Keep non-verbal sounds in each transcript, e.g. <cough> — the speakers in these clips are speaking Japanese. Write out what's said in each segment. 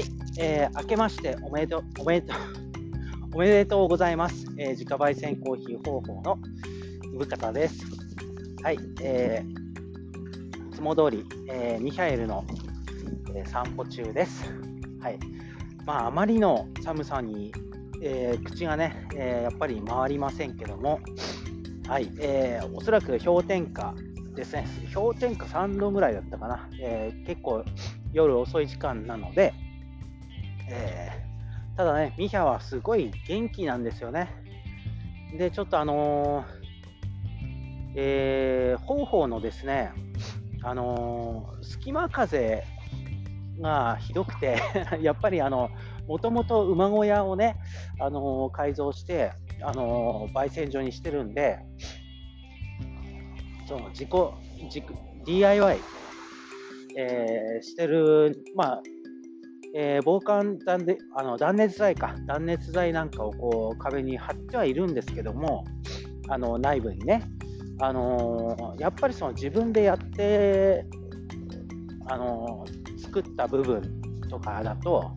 はい、えー、明けましておめでとう、おめでとう、<laughs> おめでとうございます。えー、自家焙煎コーヒー方法の部方です。はい、えー、いつも通り、えー、ミハエルの、えー、散歩中です。はい、まあ、あまりの寒さに、えー、口がね、えー、やっぱり回りませんけども、はい、えー、おそらく氷点下ですね、氷点下3度ぐらいだったかな、えー、結構夜遅い時間なので、えー、ただね、ミヒャはすごい元気なんですよね。で、ちょっとあのー、えー、方法のですね、あのー、隙間風がひどくて <laughs> やっぱりあの、もともと馬小屋をね、あの、改造して、あの、焙煎所にしてるんで、その自己、自 DIY、え、してる、まあ、えー、防寒断であの断熱材か、断熱材なんかをこう壁に貼ってはいるんですけども、あの内部にね、あのー、やっぱりその自分でやって、あのー、作った部分とかだと、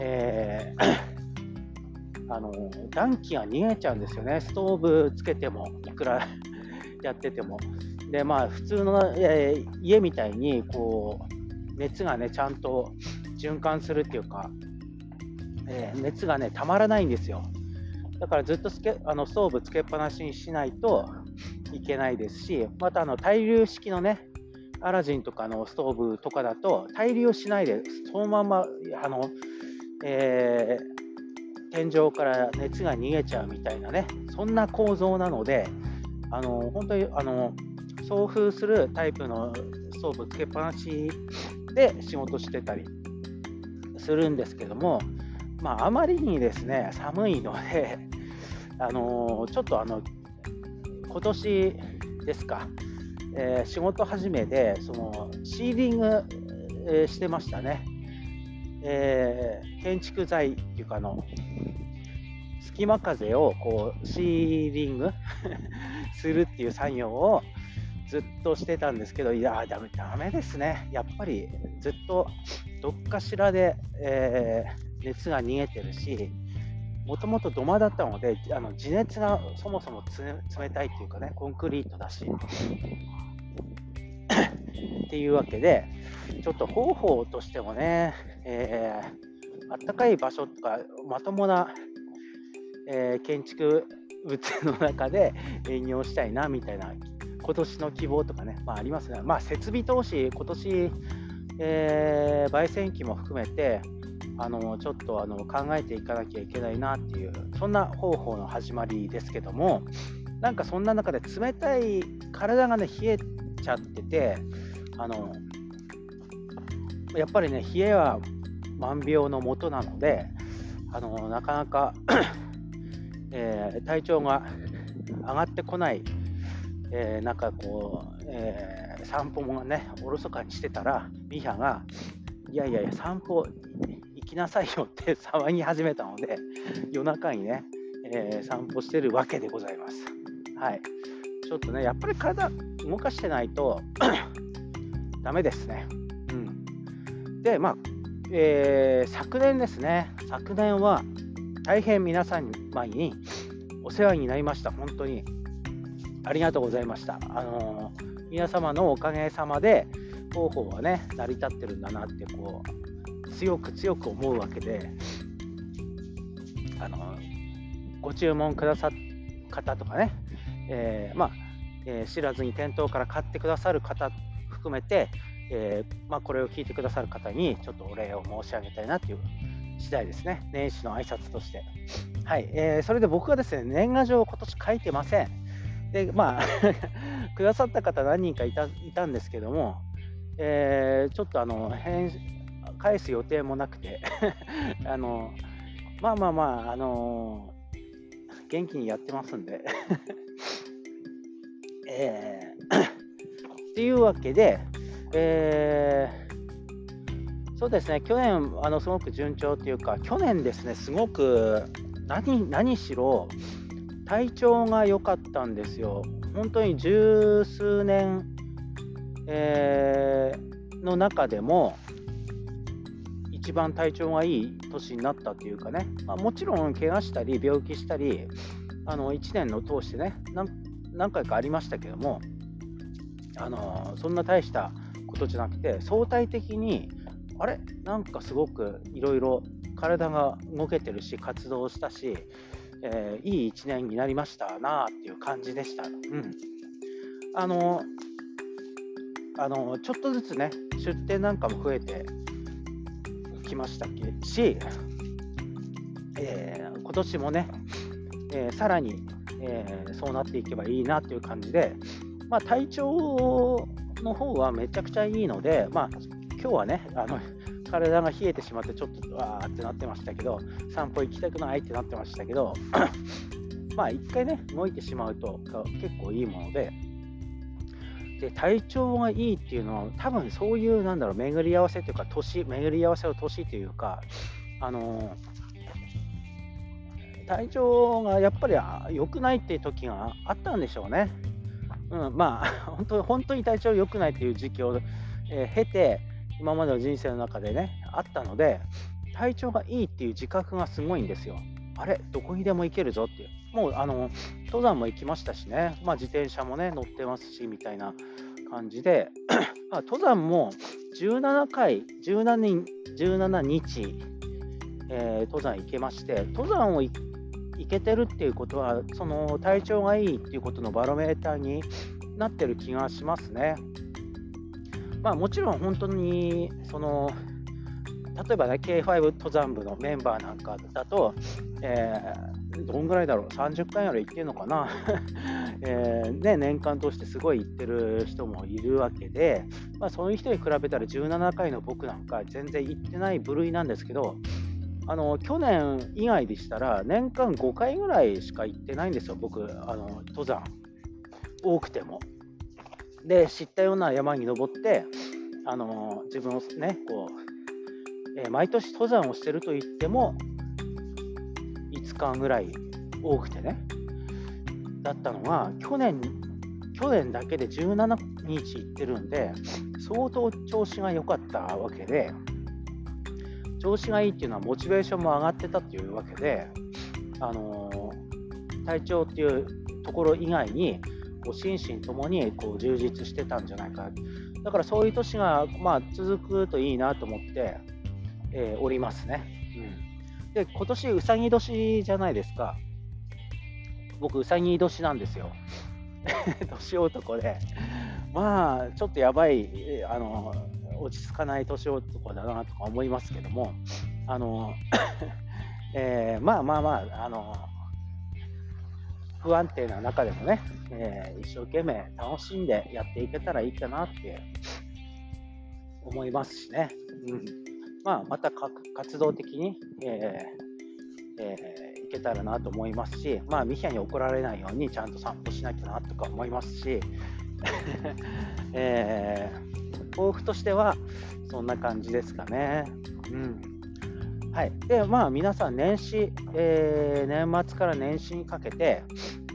えー、あの暖気が逃げちゃうんですよね、ストーブつけても、いくら <laughs> やってても。で、まあ、普通の、えー、家みたいにこう熱がね、ちゃんと循環するっていうか、えー、熱がね、たまらないんですよ。だからずっとつけあのストーブつけっぱなしにしないといけないですし、またあの対流式のね、アラジンとかのストーブとかだと、対流しないで、そのままあの、えー、天井から熱が逃げちゃうみたいなね、そんな構造なので、あの本当にあの送風するタイプのストーブつけっぱなしで仕事してたりするんですけども、まあ、あまりにですね寒いので、<laughs> あのちょっとあの今年ですか、えー、仕事始めでそのシーリング、えー、してましたね、えー、建築材っていうかの隙間風をこうシーリング <laughs> するっていう作業をずっとしてたんですけど、いやだめ、だめですね。やっぱりずっとどっかしらで、えー、熱が逃げてるし、もともと土間だったので、あの地熱がそもそも冷たいっていうかね、コンクリートだし。<coughs> っていうわけで、ちょっと方法としてもね、えー、あったかい場所とか、まともな、えー、建築物の中で営業したいなみたいな今年の希望とかね、まあ、ありますね。まあ、設備投資、今年、えー、焙煎機も含めて、あのちょっとあの考えていかなきゃいけないなっていう、そんな方法の始まりですけども、なんかそんな中で冷たい体がね、冷えちゃってて、あのやっぱりね、冷えは万病のもとなので、あのなかなか <coughs> えー、体調が上がってこない、えー、なんかこう、えー、散歩もね、おろそかにしてたら、ミハが、いやいやいや、散歩行きなさいよって騒ぎ始めたので、夜中にね、え散歩してるわけでございます。はい。ちょっとね、やっぱり体動かしてないと <coughs> ダメですね。うん。で、まあ、えー昨年ですね、昨年は、大変皆様にお世話になりました。本当にありがとうございました。あのー、皆様のおかげさまで広報はね、成り立ってるんだなってこう強く強く思うわけで、あの、ご注文くださった方とかね、えー、まあ、え知らずに店頭から買ってくださる方含めて、えまあ、これを聞いてくださる方にちょっとお礼を申し上げたいなっていう次第ですね、年始の挨拶として。はい、えー、それで僕はですね、年賀状を今年書いてません。で、まあくださった方何人かいたいたんですけども、えー、ちょっとあの、返返す予定もなくて <laughs> あの、まあまあまあ、あのー、元気にやってますんで <laughs> えー、っていうわけで、えー、そうですね、去年、あのすごく順調というか、去年ですね、すごく何何しろ体調が良かったんですよ。本当に十数年、えー、の中でも、一番体調がいい年になったというかね、まあ、もちろん怪我したり病気したりあの1年の通してね何回かありましたけどもあのそんな大したことじゃなくて相対的にあれ？なんかすごくいろいろ体が動けてるし活動したし、えー、いい1年になりましたなっていう感じでした。うん、あのあのちょっとずつね出店なんかも増えてきましたし、えー、今年もね、えー、さらに、えー、そうなっていけばいいなという感じで、まあ、体調の方はめちゃくちゃいいので、まあ、今日はねあの体が冷えてしまってちょっとわーってなってましたけど散歩行きたくないってなってましたけど <coughs> まあ一回ね動いてしまうと結構いいものでで体調がいいっていうのは多分そういうなんだろう巡り合わせというか年巡り合わせの年というかあの体調がやっぱり良くないっていう時があったんでしょうね。うん、まあ <laughs> 本当本当に体調良くないっていう時期を、えー、経て今までの人生の中でねあったので体調がいいっていう自覚がすごいんですよ。あれどこにでも行けるぞっていう。もうあの登山も行きましたしね、まあ、自転車もね乗ってますしみたいな感じで、<clears throat> ま、登山も17回、17, 人17日、えー、登山行けまして、登山を行けてるっていうことは、その体調がいいっていうことのバロメーターになってる気がしますね。まあ、もちろん本当にその例えばね K5 登山部のメンバーなんかだと、えー、どんぐらいだろう30回ぐらい行ってるのかな、<laughs> えー、ね、年間通してすごい行ってる人もいるわけで、まあ、そういう人に比べたら17回の僕なんか全然行ってない部類なんですけどあの去年以外でしたら年間5回ぐらいしか行ってないんですよ僕あの登山多くても。で知ったような山に登ってあの自分をねこう、えー、毎年登山をしてると言っても5日ぐらい多くてねだったのが去年去年だけで17日行ってるんで相当調子が良かったわけで調子がいいっていうのはモチベーションも上がってたっていうわけであの、体調っていうところ以外にこう心身ともにこう充実してたんじゃないかだからそういう年が、まあ、続くといいなと思って、えー、おりますね、うん、で今年うさぎ年じゃないですか。僕うさぎ年なんですよ。<laughs> 年男で。まあちょっとやばいあの落ち着かない年男だなとか思いますけども。あの、<laughs> えー、まあまあまああの不安定な中でもね、えー、一生懸命楽しんでやっていけたらいいかなって思いますしね、うん。まあ、また活動的に、えーえー、いけたらなと思いますし、まあ、ミヒアに怒られないようにちゃんと散歩しなきゃなとか思いますし、<laughs> えー、抱負としてはそんな感じですかね。うんはい、でまあ皆さん年始、えー、年末から年始にかけて、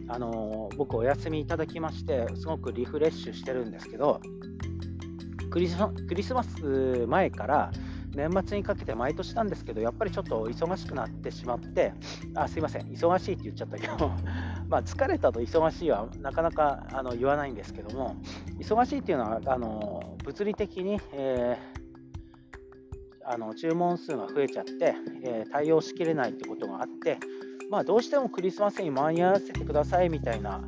あのー、僕お休みいただきましてすごくリフレッシュしてるんですけどクリスマス前から年末にかけて毎年なんですけどやっぱりちょっと忙しくなってしまってあすいません忙しいって言っちゃったけど <laughs> ま疲れたと忙しいはなかなかあの言わないんですけども忙しいっていうのはあの物理的に、えーあの注文数が増えちゃって、えー、対応しきれないってことがあって、まあ、どうしてもクリスマスに間に合わせてくださいみたいな、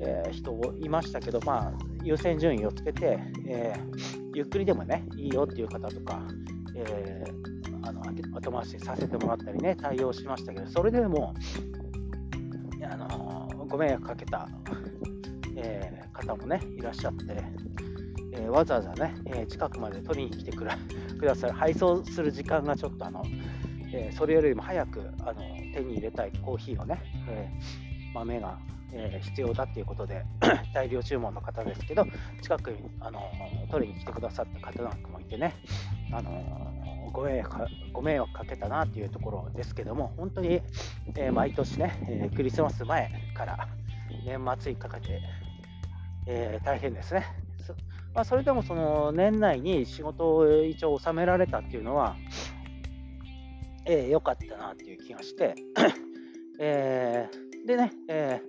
えー、人いましたけど、まあ、優先順位をつけて、え、ゆっくりでもね、いいよっていう方とか、え、あの後回しさせてもらったりね、対応しましたけど、それでも、あのご迷惑かけた、え方もね、いらっしゃって、えわざわざね、え近くまで取りに来てく <laughs> ださる、配送する時間がちょっとあの、えそれよりも早くあの手に入れたいコーヒーをね、え豆が、え必要だっていうことで <coughs> 大量注文の方ですけど近くにあの取りに来てくださった方なんかもいてねあのご迷惑ご迷惑かけたなっていうところですけども本当に、え毎年ね、えクリスマス前から年末にかけて、え大変ですね。まあ、それでもその年内に仕事を一応収められたっていうのは、えー、よかったなっていう気がして、<coughs> えー、でね、え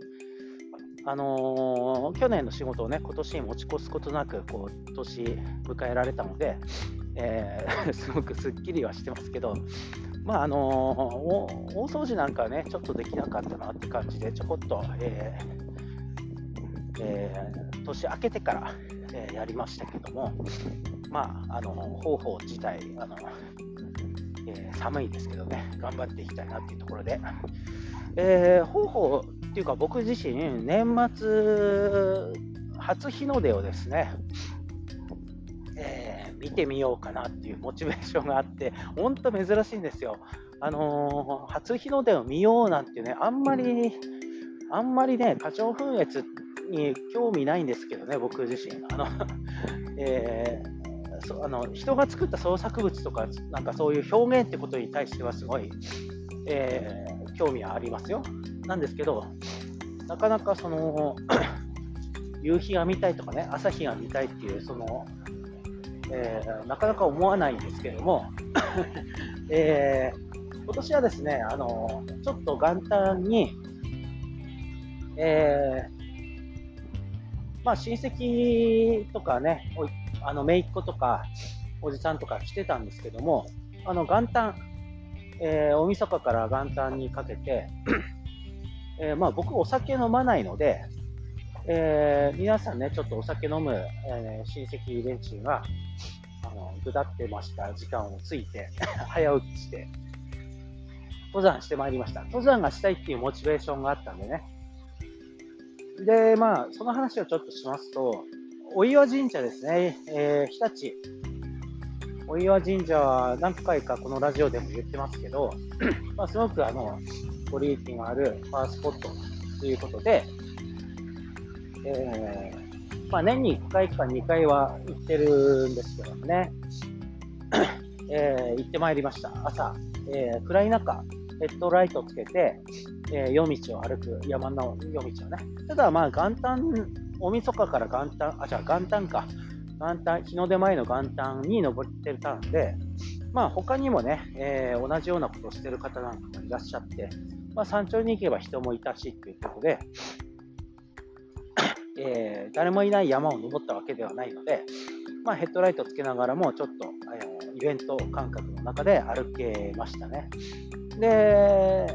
ー、あのー、去年の仕事をね、今年に持ち越すことなく、こう、年迎えられたので、えー、<laughs> すごくすっきりはしてますけど、まああのー、大掃除なんかね、ちょっとできなかったなって感じで、ちょこっと、えーえー、年明けてから、えー、やりましたけども、まあ、あの方法自体、あのえー、寒いですけどね、頑張っていきたいなっていうところで、えー、方法っていうか、僕自身、年末、初日の出をですね、えー、見てみようかなっていうモチベーションがあって、本当珍しいんですよ。あのー、初日の出を見ようなんてね、あんまり、あんまりね、花鳥風月に興味ないんですけどね、僕自身。あの <laughs> えーあの人が作った創作物とか、なんかそういう表現ってことに対してはすごい、えー、興味はありますよ。なんですけど、なかなかその <coughs> 夕日が見たいとかね、朝日が見たいっていう、その、えー、なかなか思わないんですけども、<coughs> えー、今年はですね、あのちょっと元旦に、えーまあ、親戚とかね、あの、姪っ子とか、おじさんとか来てたんですけども、あの、元旦、えー、大晦日から元旦にかけて、<clears throat> えー、まあ僕お酒飲まないので、えー、皆さんね、ちょっとお酒飲む、え、親戚連中が、あの、ぐだってました時間をついて、<laughs> 早起きして、登山してまいりました。登山がしたいっていうモチベーションがあったんでね。で、まあ、その話をちょっとしますと、お岩神社ですね、えー、日立。お岩神社は何回かこのラジオでも言ってますけど、<clears throat> まあ、すごくあの、取引があるパワースポットということで、えー、まあ、年に1回か2回は行ってるんですけどもね、<clears throat> えー、行ってまいりました。朝、えー、暗い中、ヘッドライトつけて、え夜道を歩く山の夜道をね。ただまあ元旦大晦日から元旦、あ、じゃあ元旦か。元旦、日の出前の元旦に登ってるたんで、まあ他にもね、えー、同じようなことをしてる方なんかもいらっしゃって、まあ山頂に行けば人もいたしっていうことで、<coughs> えー、誰もいない山を登ったわけではないので、まあ、ヘッドライトつけながらもちょっと、えー、イベント感覚の中で歩けましたね。で、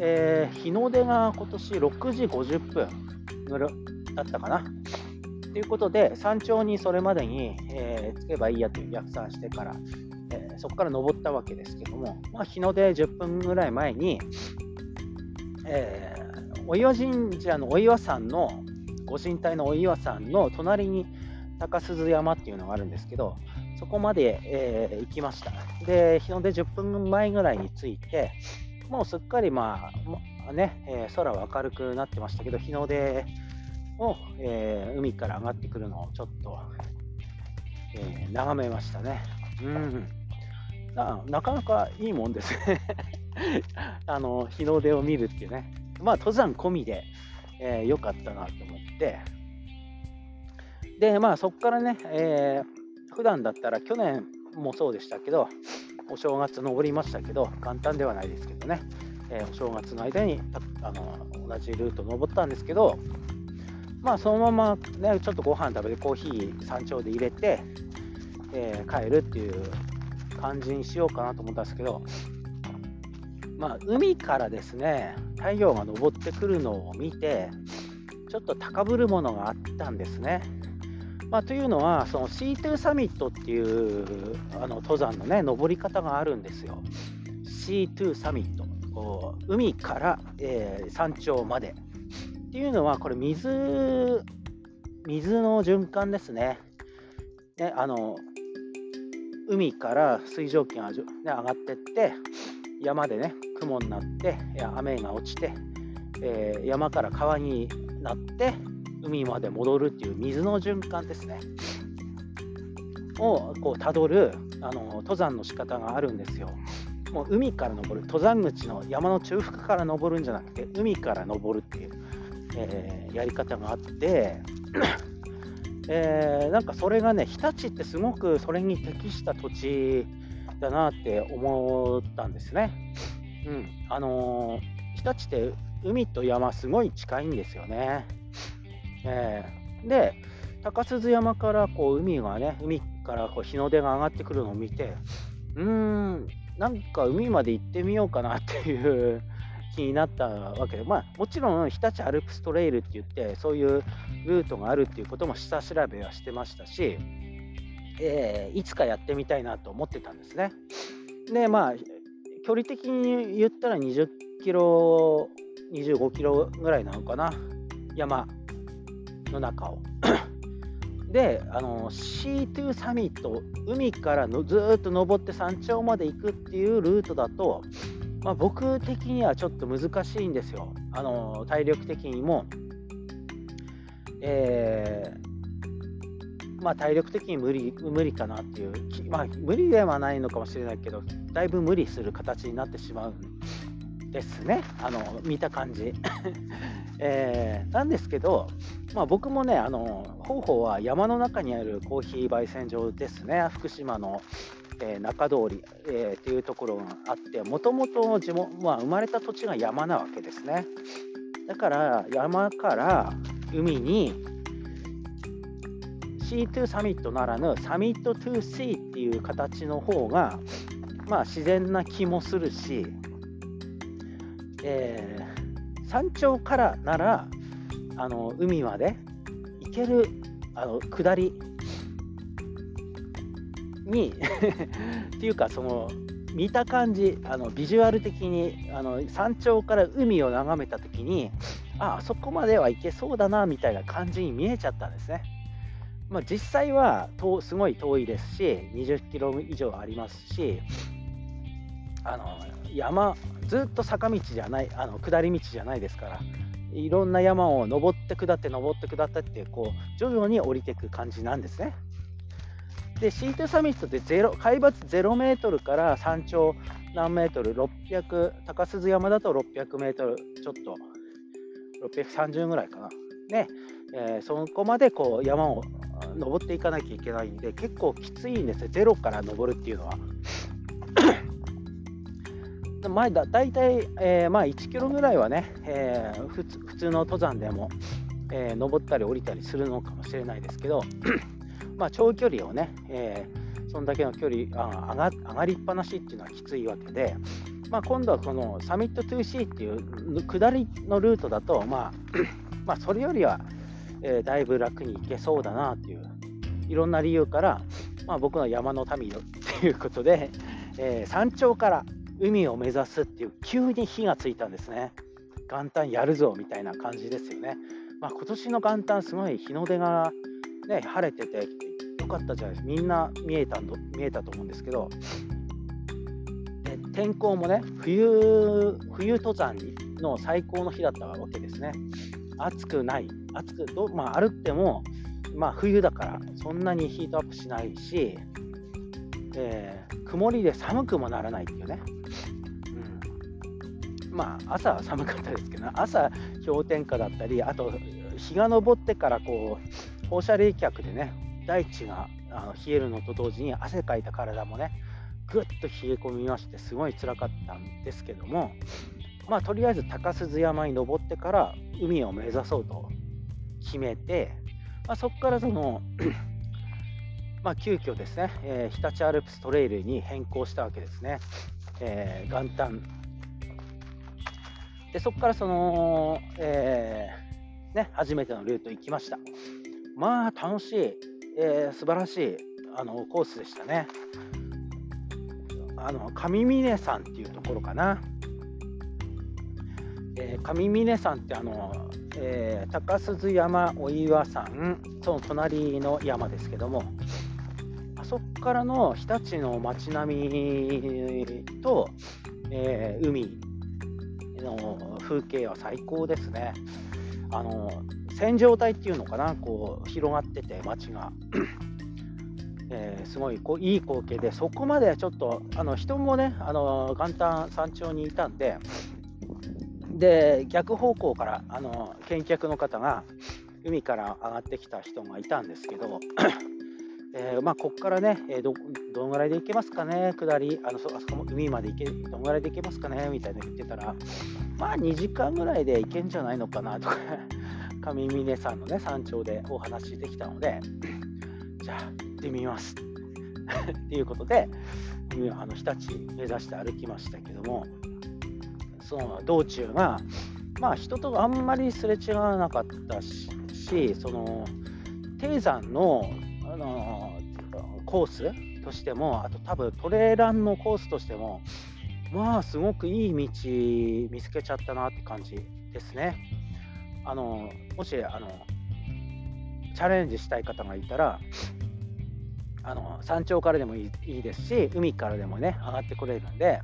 えー、日の出が今年6時50分だったかな。ということで、山頂にそれまでに、えー、着けばいいやという逆算してから、えー、そこから登ったわけですけども、まあ、日の出10分ぐらい前に、えー、お岩神社のお岩山の、ご神体のお岩山の隣に高鈴山っていうのがあるんですけど、そこまで、えー、行きました。で、日の出10分前ぐらいに着いて、もうすっかりまあ、ね、えー、空は明るくなってましたけど、日の出を、えー、海から上がってくるのをちょっと、えー、眺めましたね。うんな。なかなかいいもんですね <laughs> あの、日の出を見るっていうね。まあ、登山込みで良、えー、かったなと思って。で、まあ、そこからね、えー、普段だったら去年もそうでしたけど、お正月登りましたけど、簡単ではないですけどね。えー、お正月の間にあの同じルート登ったんですけど、まあ、そのまま、ね、ちょっとご飯食べてコーヒー山頂で入れて、えー、帰るっていう感じにしようかなと思ったんですけど、まあ、海からですね太陽が昇ってくるのを見てちょっと高ぶるものがあったんですね。まあ、というのは、その C2 サミットっていうあの登山のね、登り方があるんですよ。C2 サミット。海から、えー、山頂までっていうのはこれ水水の循環ですね。ねあの海から水蒸気が、ね、上がってって山でね雲になって雨が落ちて、えー、山から川になって海まで戻るっていう水の循環ですねをこうたどるあの登山の仕方があるんですよ。もう海から登る登山口の山の中腹から登るんじゃなくて海から登るっていう、えー、やり方があって <coughs> えー、なんかそれがね日立ってすごくそれに適した土地だなって思ったんですね。うん、あのー、日立って海と山すごい近いんですよね。えー、で高鈴山からこう海がね海からこう日の出が上がってくるのを見てうーんなんか海まで行ってみようかなっていう気になったわけ。で、まあ、もちろん日立アルプストレイルって言ってそういうルートがあるっていうことも下調べはしてましたし、えー、いつかやってみたいなと思ってたんですね。でまあ距離的に言ったら20キロ25キロぐらいなのかな。山。の中を。<coughs> であの C2 サミット海からのずっと登って山頂まで行くっていうルートだと、まあ、僕的にはちょっと難しいんですよ。あの体力的にも、えー、まあ、体力的に無理無理かなっていう、まあ、無理ではないのかもしれないけどだいぶ無理する形になってしまうんですね。あの見た感じ。<laughs> えー、なんですけど、まあ、僕もね、あの方法は山の中にあるコーヒー焙煎場ですね、福島の、えー、中通り、えー、っていうところがあって、もともと地元、まあ、生まれた土地が山なわけですね。だから山から海に C2 サミットならぬサミット 2C っていう形の方が、まあ、自然な気もするし、えー山頂からならあの海まで行けるあの下りに <laughs> っていうかその見た感じあのビジュアル的にあの山頂から海を眺めた時にああそこまでは行けそうだなみたいな感じに見えちゃったんですね。まあ、実際はとすごい遠いですし20キロ以上ありますしあの山ずっと坂道じゃないあの下り道じゃないですからいろんな山を登って下って登って下ってってこう徐々に降りていく感じなんですね。でシートサミットってゼロ海抜0メートルから山頂何メートル600高鈴山だと600メートルちょっと630ぐらいかな。ね、えー、そこまでこう山を登っていかなきゃいけないんで結構きついんですよゼロから登るっていうのは。前だ大体、えー、まあ、1キロぐらいはね、えー、普通普通の登山でも、えー、登ったり降りたりするのかもしれないですけど、<clears throat> まあ、長距離をね、えそんだけの距離あ上が上がりっぱなしっていうのはきついわけで、まあ、今度はこのサミット 2C っていう下りのルートだと、まあ <clears throat> まあ、それよりは、えだいぶ楽に行けそうだなっていういろんな理由から、まあ、僕の山の民っていうことで、え山頂から海を目指すっていう急に火がついたんですね。元旦やるぞみたいな感じですよね、まあ、今年の元旦すごい日の出が、ね、晴れててよかったじゃないですか。みんな見えた見えたと思うんですけど。で天候もね冬冬登山の最高の日だったわけですね。暑くない。暑くど、まあ、歩っても、まあ、冬だからそんなにヒートアップしないし、え、曇りで寒くもならないっていうね。うん。まあ、朝は寒かったですけど、朝氷点下だったり、あと日が昇ってからこう放射冷却でね、大地があの冷えるのと同時に汗かいた体もね、ぐっと冷え込みまして、すごい辛かったんですけども、まあ、とりあえず高鈴山に登ってから海を目指そうと決めて、まあ、そこからそのまあ、急遽ですね、えー、日立アルプストレイルに変更したわけですね。えー、元旦でそこからその、えー、ね、初めてのルート行きました。まあ楽しい、えー、素晴らしいあのコースでしたね。あの上峰山っていうところかな。えー、上峰山ってあの、えー、高鈴山お岩山その隣の山ですけどもそこからの日立の街並みと、えー、海の風景は最高ですね。あの線状帯っていうのかな、こう広がってて、街が。<clears throat> えー、すごいこういい光景で、そこまでちょっとあの人もね、あの元旦山頂にいたんで、で逆方向からあの見客の方が海から上がってきた人がいたんですけど、えー、まあ、ここからね、えー、どどんぐらいで行けますかね、下り、あのそあそこも海まで行け、どんぐらいで行けますかね？みたいな言ってたら、まあ2時間ぐらいで行けんじゃないのかな？とか、<laughs> 上峰山のね、山頂でお話できたので、じゃあ行ってみます。っていうことで、あの日立目指して歩きましたけども、その道中が、まあ人とあんまりすれ違わなかったし、その低山のあのコースとしても、あと多分トレーランのコースとしても、まあすごくいい道見つけちゃったなって感じですね。あのもしあのチャレンジしたい方がいたら、あの山頂からでもいいですし、海からでもね、上がってこれるんで、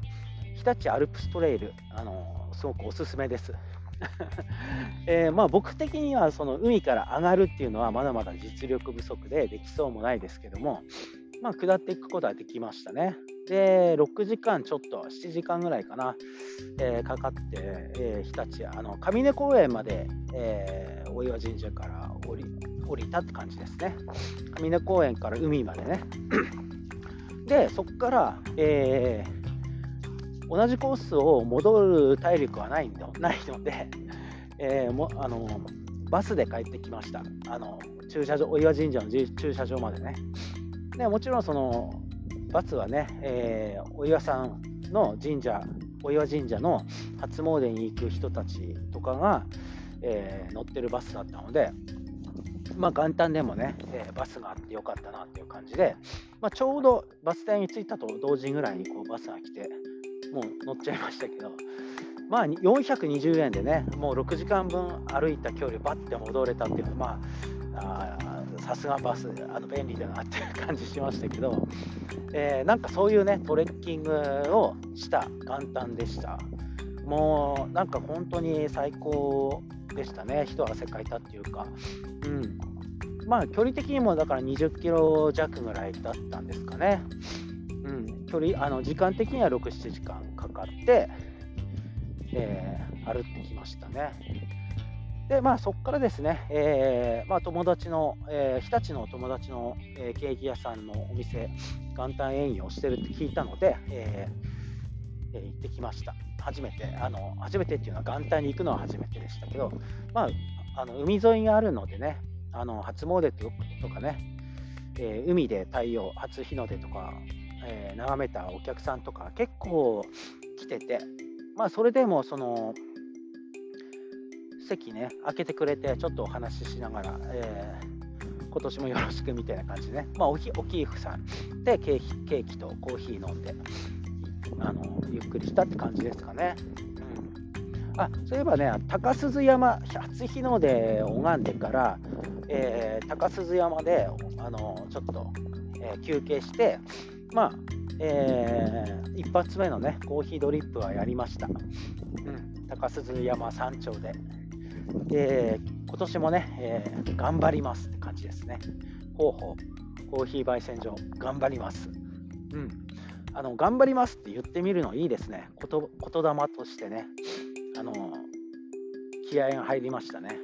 日立アルプストレイル、あのすごくおすすめです。<laughs> えー、まあ、僕的にはその海から上がるっていうのはまだまだ実力不足でできそうもないですけども、まあ、下っていくことはできましたね。で、6時間ちょっと、7時間ぐらいかな、えー、かかって、えー、日立、あの上根公園まで、えー、大岩神社から降り降りたって感じですね。上根公園から海までね。で、そこから、えー同じコースを戻る体力はないの <laughs> ないので、<laughs> えー、もあのバスで帰ってきました。あの駐車場、お岩神社の駐車場までね。でもちろんそのバスはね、えー、お岩さんの神社、お岩神社の初詣に行く人たちとかが、えー、乗ってるバスだったので、まあ、元旦でもね、えー、バスがあってよかったなっていう感じで、まあ、ちょうどバス停に着いたと同時ぐらいにこうバスが来て、もう乗っちゃいましたけど、まあ、420円でね、もう6時間分歩いた距離をバッて戻れたっていうのは、まあ、さすがバス、あの便利だなっていう感じしましたけど、えー、なんかそういうね、トレッキングをした元旦でした。もうなんか本当に最高でしたね、一汗かいたっていうか、うん、まあ距離的にもだから20キロ弱ぐらいだったんですかね。うん距離あの時間的には6、7時間かかって、えー、歩ってきましたね。で、まあ、そこからですね、えー、まあ、友達の、えー、日立の友達の、えケーキ屋さんのお店、元旦営業してるって聞いたので、ええ行ってきました。初めて、あの初めてっていうのは元旦に行くのは初めてでしたけど、まあ、あの海沿いがあるのでね、あの初詣とかね、え海で太陽、初日の出とかえー、眺めたお客さんとか結構来てて、まあ、それでもその席ね開けてくれてちょっとお話ししながら、えー、今年もよろしくみたいな感じでね、まあ、おきおきいふさんでケーキケーキとコーヒー飲んであのゆっくりしたって感じですかね。うん、あそういえばね、高鈴山、初日の出を拝んでから、えー、高鈴山であのちょっと、えー、休憩して、まあ、えー、一発目のね、コーヒードリップはやりました。うん、高鈴山山頂で。で、今年もね、えー、頑張りますって感じですね。広報、コーヒー焙煎所、頑張ります。うん。あの、頑張りますって言ってみるのいいですね。こと言霊としてね、あの、気合が入りましたね。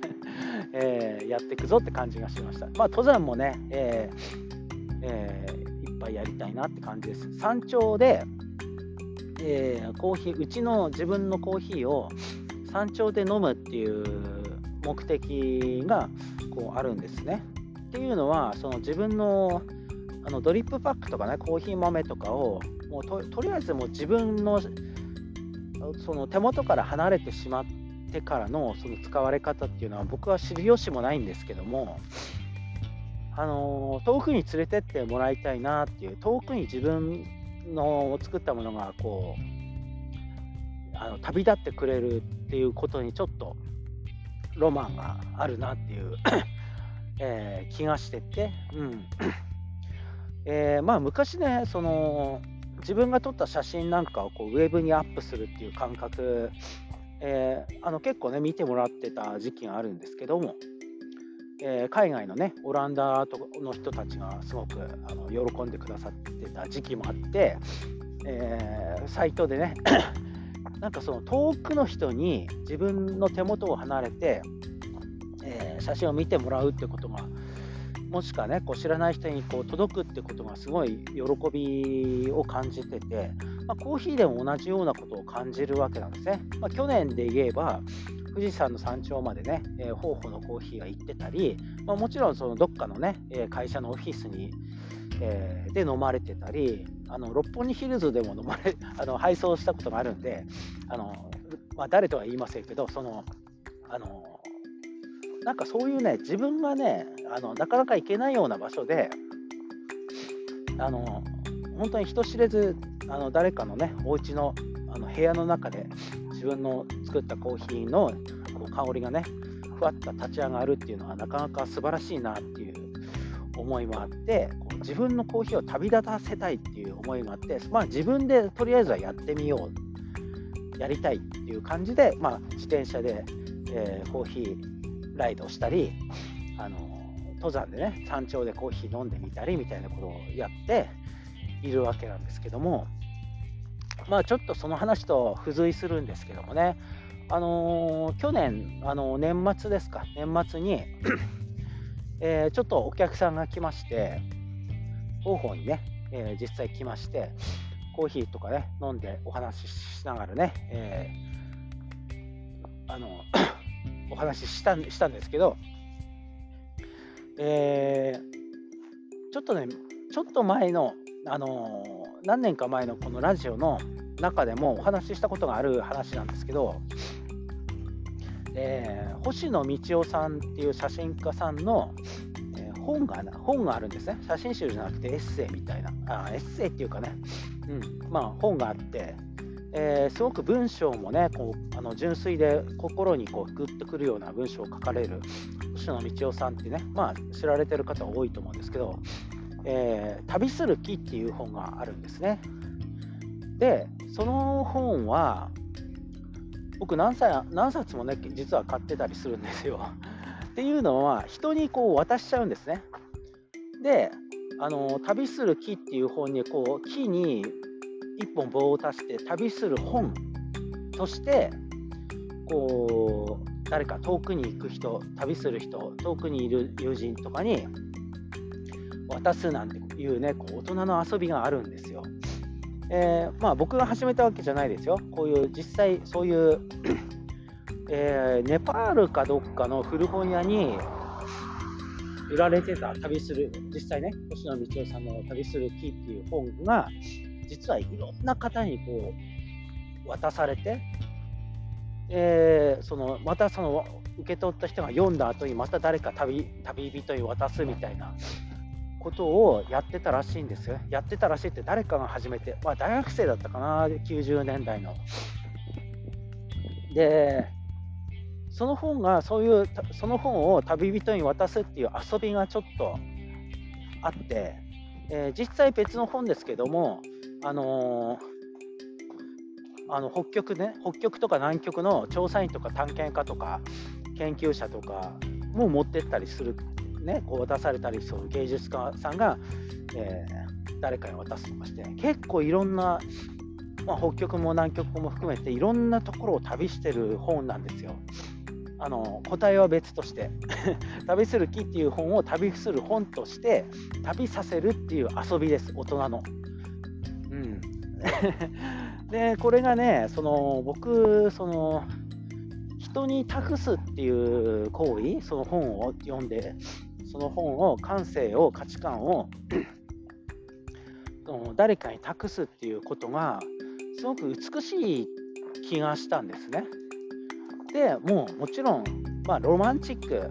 <laughs> えー、やっていくぞって感じがしました。まあ、登山もね、えーえーやりたいなって感じです。山頂で、えー、コーヒー、うちの自分のコーヒーを山頂で飲むっていう目的がこうあるんですね。っていうのは、その自分のあのドリップパックとかね、コーヒー豆とかを、もうととりあえずもう自分のその手元から離れてしまってからのその使われ方っていうのは僕は知る由もないんですけども、あの遠くに連れてってもらいたいなっていう遠くに自分の作ったものがこうあの旅立ってくれるっていうことにちょっとロマンがあるなっていう <coughs> えー、気がしてて、うん。<coughs> えー、まあ昔ねその自分が撮った写真なんかをこうウェブにアップするっていう感覚、えー、あの結構ね見てもらってた時期があるんですけども、えー、海外のねオランダの人たちがすごくあの喜んでくださってた時期もあって、えー、サイトでね <coughs> なんかその遠くの人に自分の手元を離れて、えー、写真を見てもらうってことが、もしくはねこう知らない人にこう届くってことがすごい喜びを感じてて、まあ、コーヒーでも同じようなことを感じるわけなんですね。まあ、去年で言えば富士山の山頂までね、えー、方法のコーヒーが行ってたり、まあ、もちろんそのどっかのね、え会社のオフィスに、えー、で飲まれてたり、あの六本木ヒルズでも飲まれ <laughs> あの配送したことがあるんで、あのまあ、誰とは言いませんけど、そのあのなんかそういうね、自分がね、あのなかなか行けないような場所で、あの本当に人知れずあの誰かのね、お家のあの部屋の中で自分の作ったコーヒーのこう香りがねふわっと立ち上がるっていうのはなかなか素晴らしいなっていう思いもあってこう自分のコーヒーを旅立たせたいっていう思いがあって、まあ、自分でとりあえずはやってみようやりたいっていう感じで、まあ、自転車で、えー、コーヒーライドしたりあの登山でね山頂でコーヒー飲んでみたりみたいなことをやっているわけなんですけどもまあ、ちょっとその話と付随するんですけどもね、あのー、去年、あのー、年末ですか、年末に <coughs> えー、ちょっとお客さんが来まして、方法にね、え実際来まして、コーヒーとかね、飲んでお話ししながらね、えあの <coughs> お話ししたしたんですけど、えちょっとね、ちょっと前の、あの何年か前のこのラジオの中でもお話ししたことがある話なんですけど、えー、星野道夫さんっていう写真家さんの、えー、本が本があるんですね。写真集じゃなくてエッセイみたいな。あエッセイっていうかね、うん。まあ、本があって、えー、すごく文章もねこうあの純粋で心にこうグッとくるような文章を書かれる星野道夫さんってね、まあ、知られてる方多いと思うんですけど「え、旅する木」っていう本があるんですね。でその本は僕何冊何冊もね実は買ってたりするんですよ。<laughs> っていうのは人にこう渡しちゃうんですね。であの旅する木っていう本にこう木に1本棒を足して旅する本としてこう誰か遠くに行く人旅する人遠くにいる友人とかに渡すなんていうねこう大人の遊びがあるんですよ。えー、まあ、僕が始めたわけじゃないですよ。こういう実際そういう <clears throat> えー、ネパールかどっかの古本屋に売られてた旅する、実際ね、星野道夫さんの旅する木っていう本が、実はいろんな方にこう渡されて、えー、そのまたその受け取った人が読んだ後にまた誰か旅旅人に渡すみたいなことをやってたらしいんですよ。やってたらしいって誰かが始めて、まあ、大学生だったかな、90年代の。で、その本が、そういう、その本を旅人に渡すっていう遊びがちょっとあって、えー、実際別の本ですけども、あのー、あの北極ね、北極とか南極の調査員とか探検家とか研究者とかも持ってったりするね、こう渡されたりする芸術家さんが、えー、誰かに渡すとかして、結構いろんな、まあ、北極も南極も含めていろんなところを旅してる本なんですよ。あの答えは別として <laughs> 旅する木っていう本を旅する本として旅させるっていう遊びです大人の。うん、<laughs> でこれがねその僕その人に託すっていう行為その本を読んでその本を感性を価値観を <clears throat> 誰かに託すっていうことがすごく美しい気がしたんですね。でもうもちろん、まあ、ロマンチック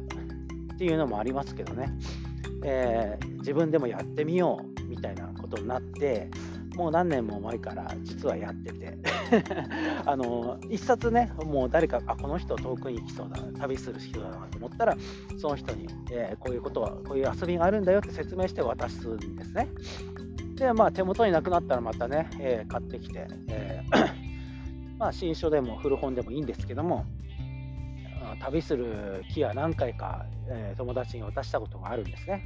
っていうのもありますけどね、えー、自分でもやってみようみたいなことになってもう何年も前から実はやってて <laughs> あの一冊ねもう誰かあこの人遠くに行きそうだ旅する人だなと思ったらその人に、えー、こういうことはこういう遊びがあるんだよって説明して渡すんですねでまあ手元になくなったらまたね、えー、買ってきて、えー、<coughs> まあ新書でも古本でもいいんですけども旅する木は何回か、え友達に渡したことがあるんですね。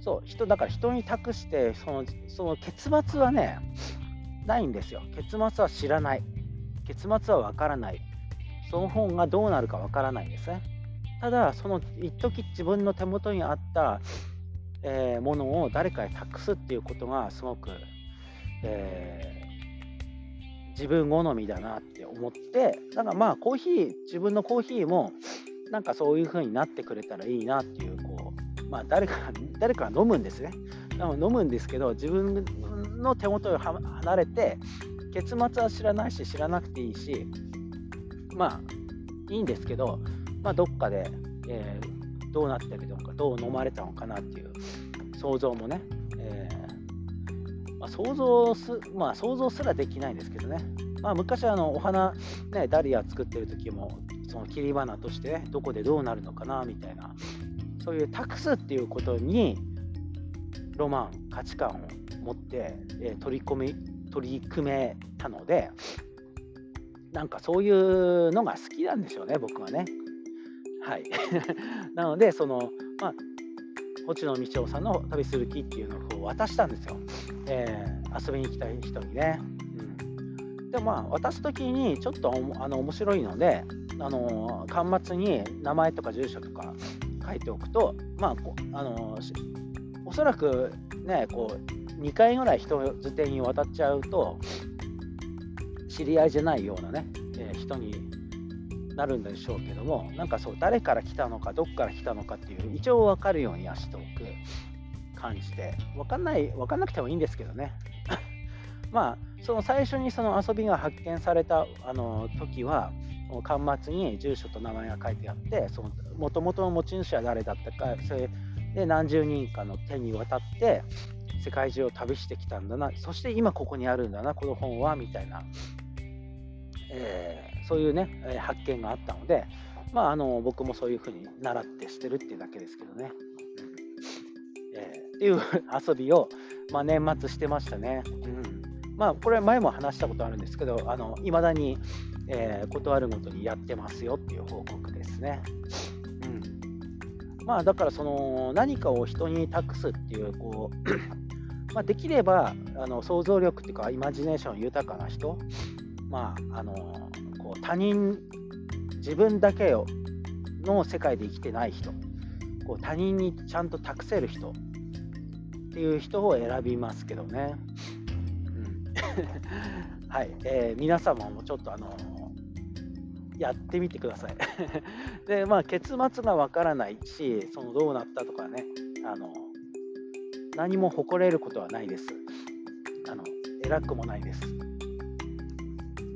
そう人だから人に託してそのその結末はねないんですよ。結末は知らない。結末はわからない。その本がどうなるかわからないんですね。ただその一時自分の手元にあったえー、ものを誰かに託すっていうことがすごく、えー、自分好みだなって思ってだからまあコーヒー自分のコーヒーもなんかそういう風になってくれたらいいなっていうまあ誰か誰かが飲むんですね。飲むんですけど自分の手元を離れて結末は知らないし知らなくていいしまあいいんですけど、まあ、どっかで、えー、どうなってるのかどう飲まれたのかなっていう想像もね、えー、まあ、想像すまあ想像すらできないんですけどね、まあ、昔あのお花、ね、ダリア作ってる時もその切り花として、ね、どこでどうなるのかなみたいなそういう託すっていうことにロマン価値観を持って、えー、取り込み取り組めたのでなんかそういうのが好きなんでしょうね僕はね。はい。<laughs> なのでそのまあ星野道夫さんの旅する気っていうのを渡したんですよ、えー、遊びに行きたい人にね、うん、でもまあ渡す時にちょっとあの面白いのであの端末に名前とか住所とか書いておくとまああのおそらくねこう2回ぐらい人づてに渡っちゃうと知り合いじゃないようなね、えー、人になるんでしょうけどもなんかそう誰から来たのかどっから来たのかっていう一応分かるようにはしておく感じで分かんない分かんなくてもいいんですけどね。<laughs> まあその最初にその遊びが発見されたあの時は端末に住所と名前が書いてあってもともとの持ち主は誰だったかそれで何十人かの手に渡って世界中を旅してきたんだなそして今ここにあるんだなこの本はみたいな、えー、そういうね発見があったので、まあ、あの僕もそういうふうに習ってしてるっていうだけですけどね。えー、っていう <laughs> 遊びを、まあ、年末してましたね。うんまあ、これ前も話したことあるんですけどいまだに、えー、断るごとにやってますよっていう報告ですね。まあだからその何かを人に託すっていうこう <clears throat> まあできればあの想像力っていうかイマジネーション豊かな人まああのこう他人自分だけの世界で生きてない人こう他人にちゃんと託せる人っていう人を選びますけどね。うん、<laughs> はい、えー、皆様もちょっとあのやってみてください。<laughs> で、まあ、結末がわからないし、そのどうなったとかね、あの何も誇れることはないです。あの偉くもないです。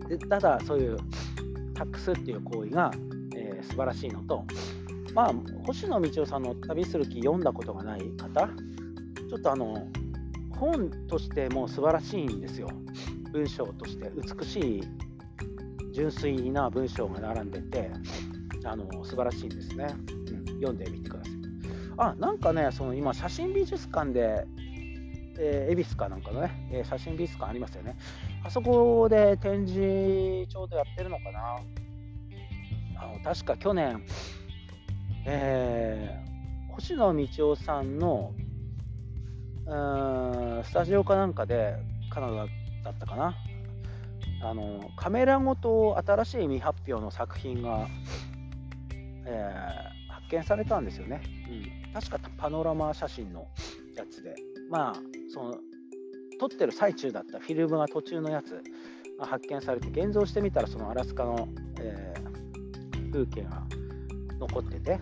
でただ、そういう託すっていう行為が、えー、素晴らしいのと、まあ、星野道夫さんの旅する気読んだことがない方、ちょっとあの本としても素晴らしいんですよ。文章として美しい純粋な文章が並んでて、あの素晴らしいんですね、うん。読んでみてください。あ、なんかね、その今、写真美術館で、えー、恵比寿かなんかのね、えー、写真美術館ありますよね。あそこで展示ちょうどやってるのかな。あの確か去年、えー、星野道夫さんのうんスタジオかなんかでカナダだったかな。あのカメラごと新しい未発表の作品が、えー、発見されたんですよね、うん、確かパノラマ写真のやつで。まあその撮ってる最中だったフィルムが途中のやつが発見されて現像してみたらそのアラスカの、えー、風景が残ってて、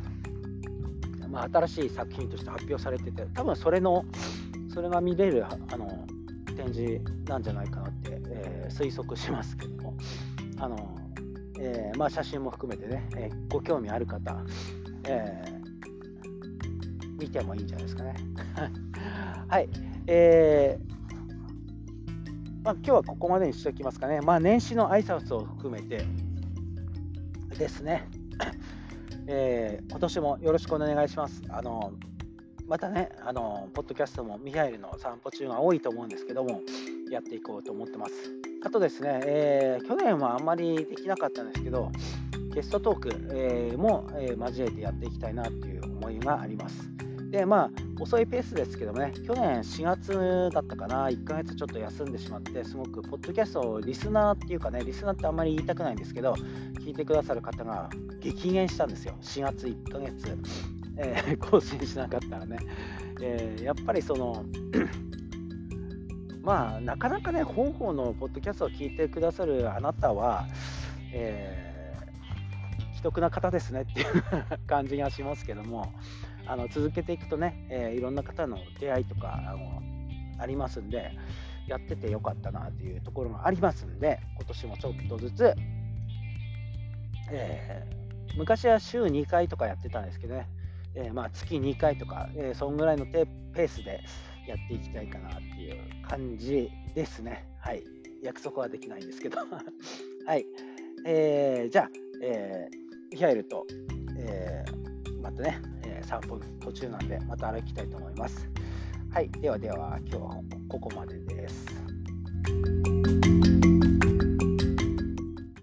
まあ、新しい作品として発表されてて多分それのそれが見れるあの展示なんじゃないかなって、えー、推測しますけども、あのえー、まあ、写真も含めてね、えー、ご興味ある方、え見てもいいんじゃないですかね。<laughs> はい、えまあ、今日はここまでにしておきますかね。まあ、年始の挨拶を含めてですね、え今年もよろしくお願いします。あのまたね、あの、ポッドキャストもミハイルの散歩中が多いと思うんですけども、やっていこうと思ってます。あとですね、えー、去年はあんまりできなかったんですけど、ゲストトーク、えー、も、え、交えてやっていきたいなっていう思いがあります。で、まあ、遅いペースですけどもね、去年4月だったかな、1ヶ月ちょっと休んでしまって、すごく、ポッドキャストをリスナーっていうかね、リスナーってあんまり言いたくないんですけど、聞いてくださる方が激減したんですよ、4月1ヶ月。えー、<laughs> 更新しなかったらね、えー、やっぱりその <clears throat> まあなかなかね本邦のポッドキャストを聞いてくださるあなたは、えー、既得な方ですねっていう感じがしますけどもあの続けていくとね、えー、いろんな方の出会いとかあのありますんでやっててよかったなっていうところがありますんで今年もちょっとずつ、えー、昔は週2回とかやってたんですけどね、えー、まあ月2回とか、えー、そんぐらいのペースでやっていきたいかなっていう感じですね。はい。約束はできないんですけど。<laughs> はい。えー、じゃあ、えー、ミハエルと、えー、またね、えー、散歩途中なんで、また歩きたいと思います。はい。ではでは、今日はここまでです。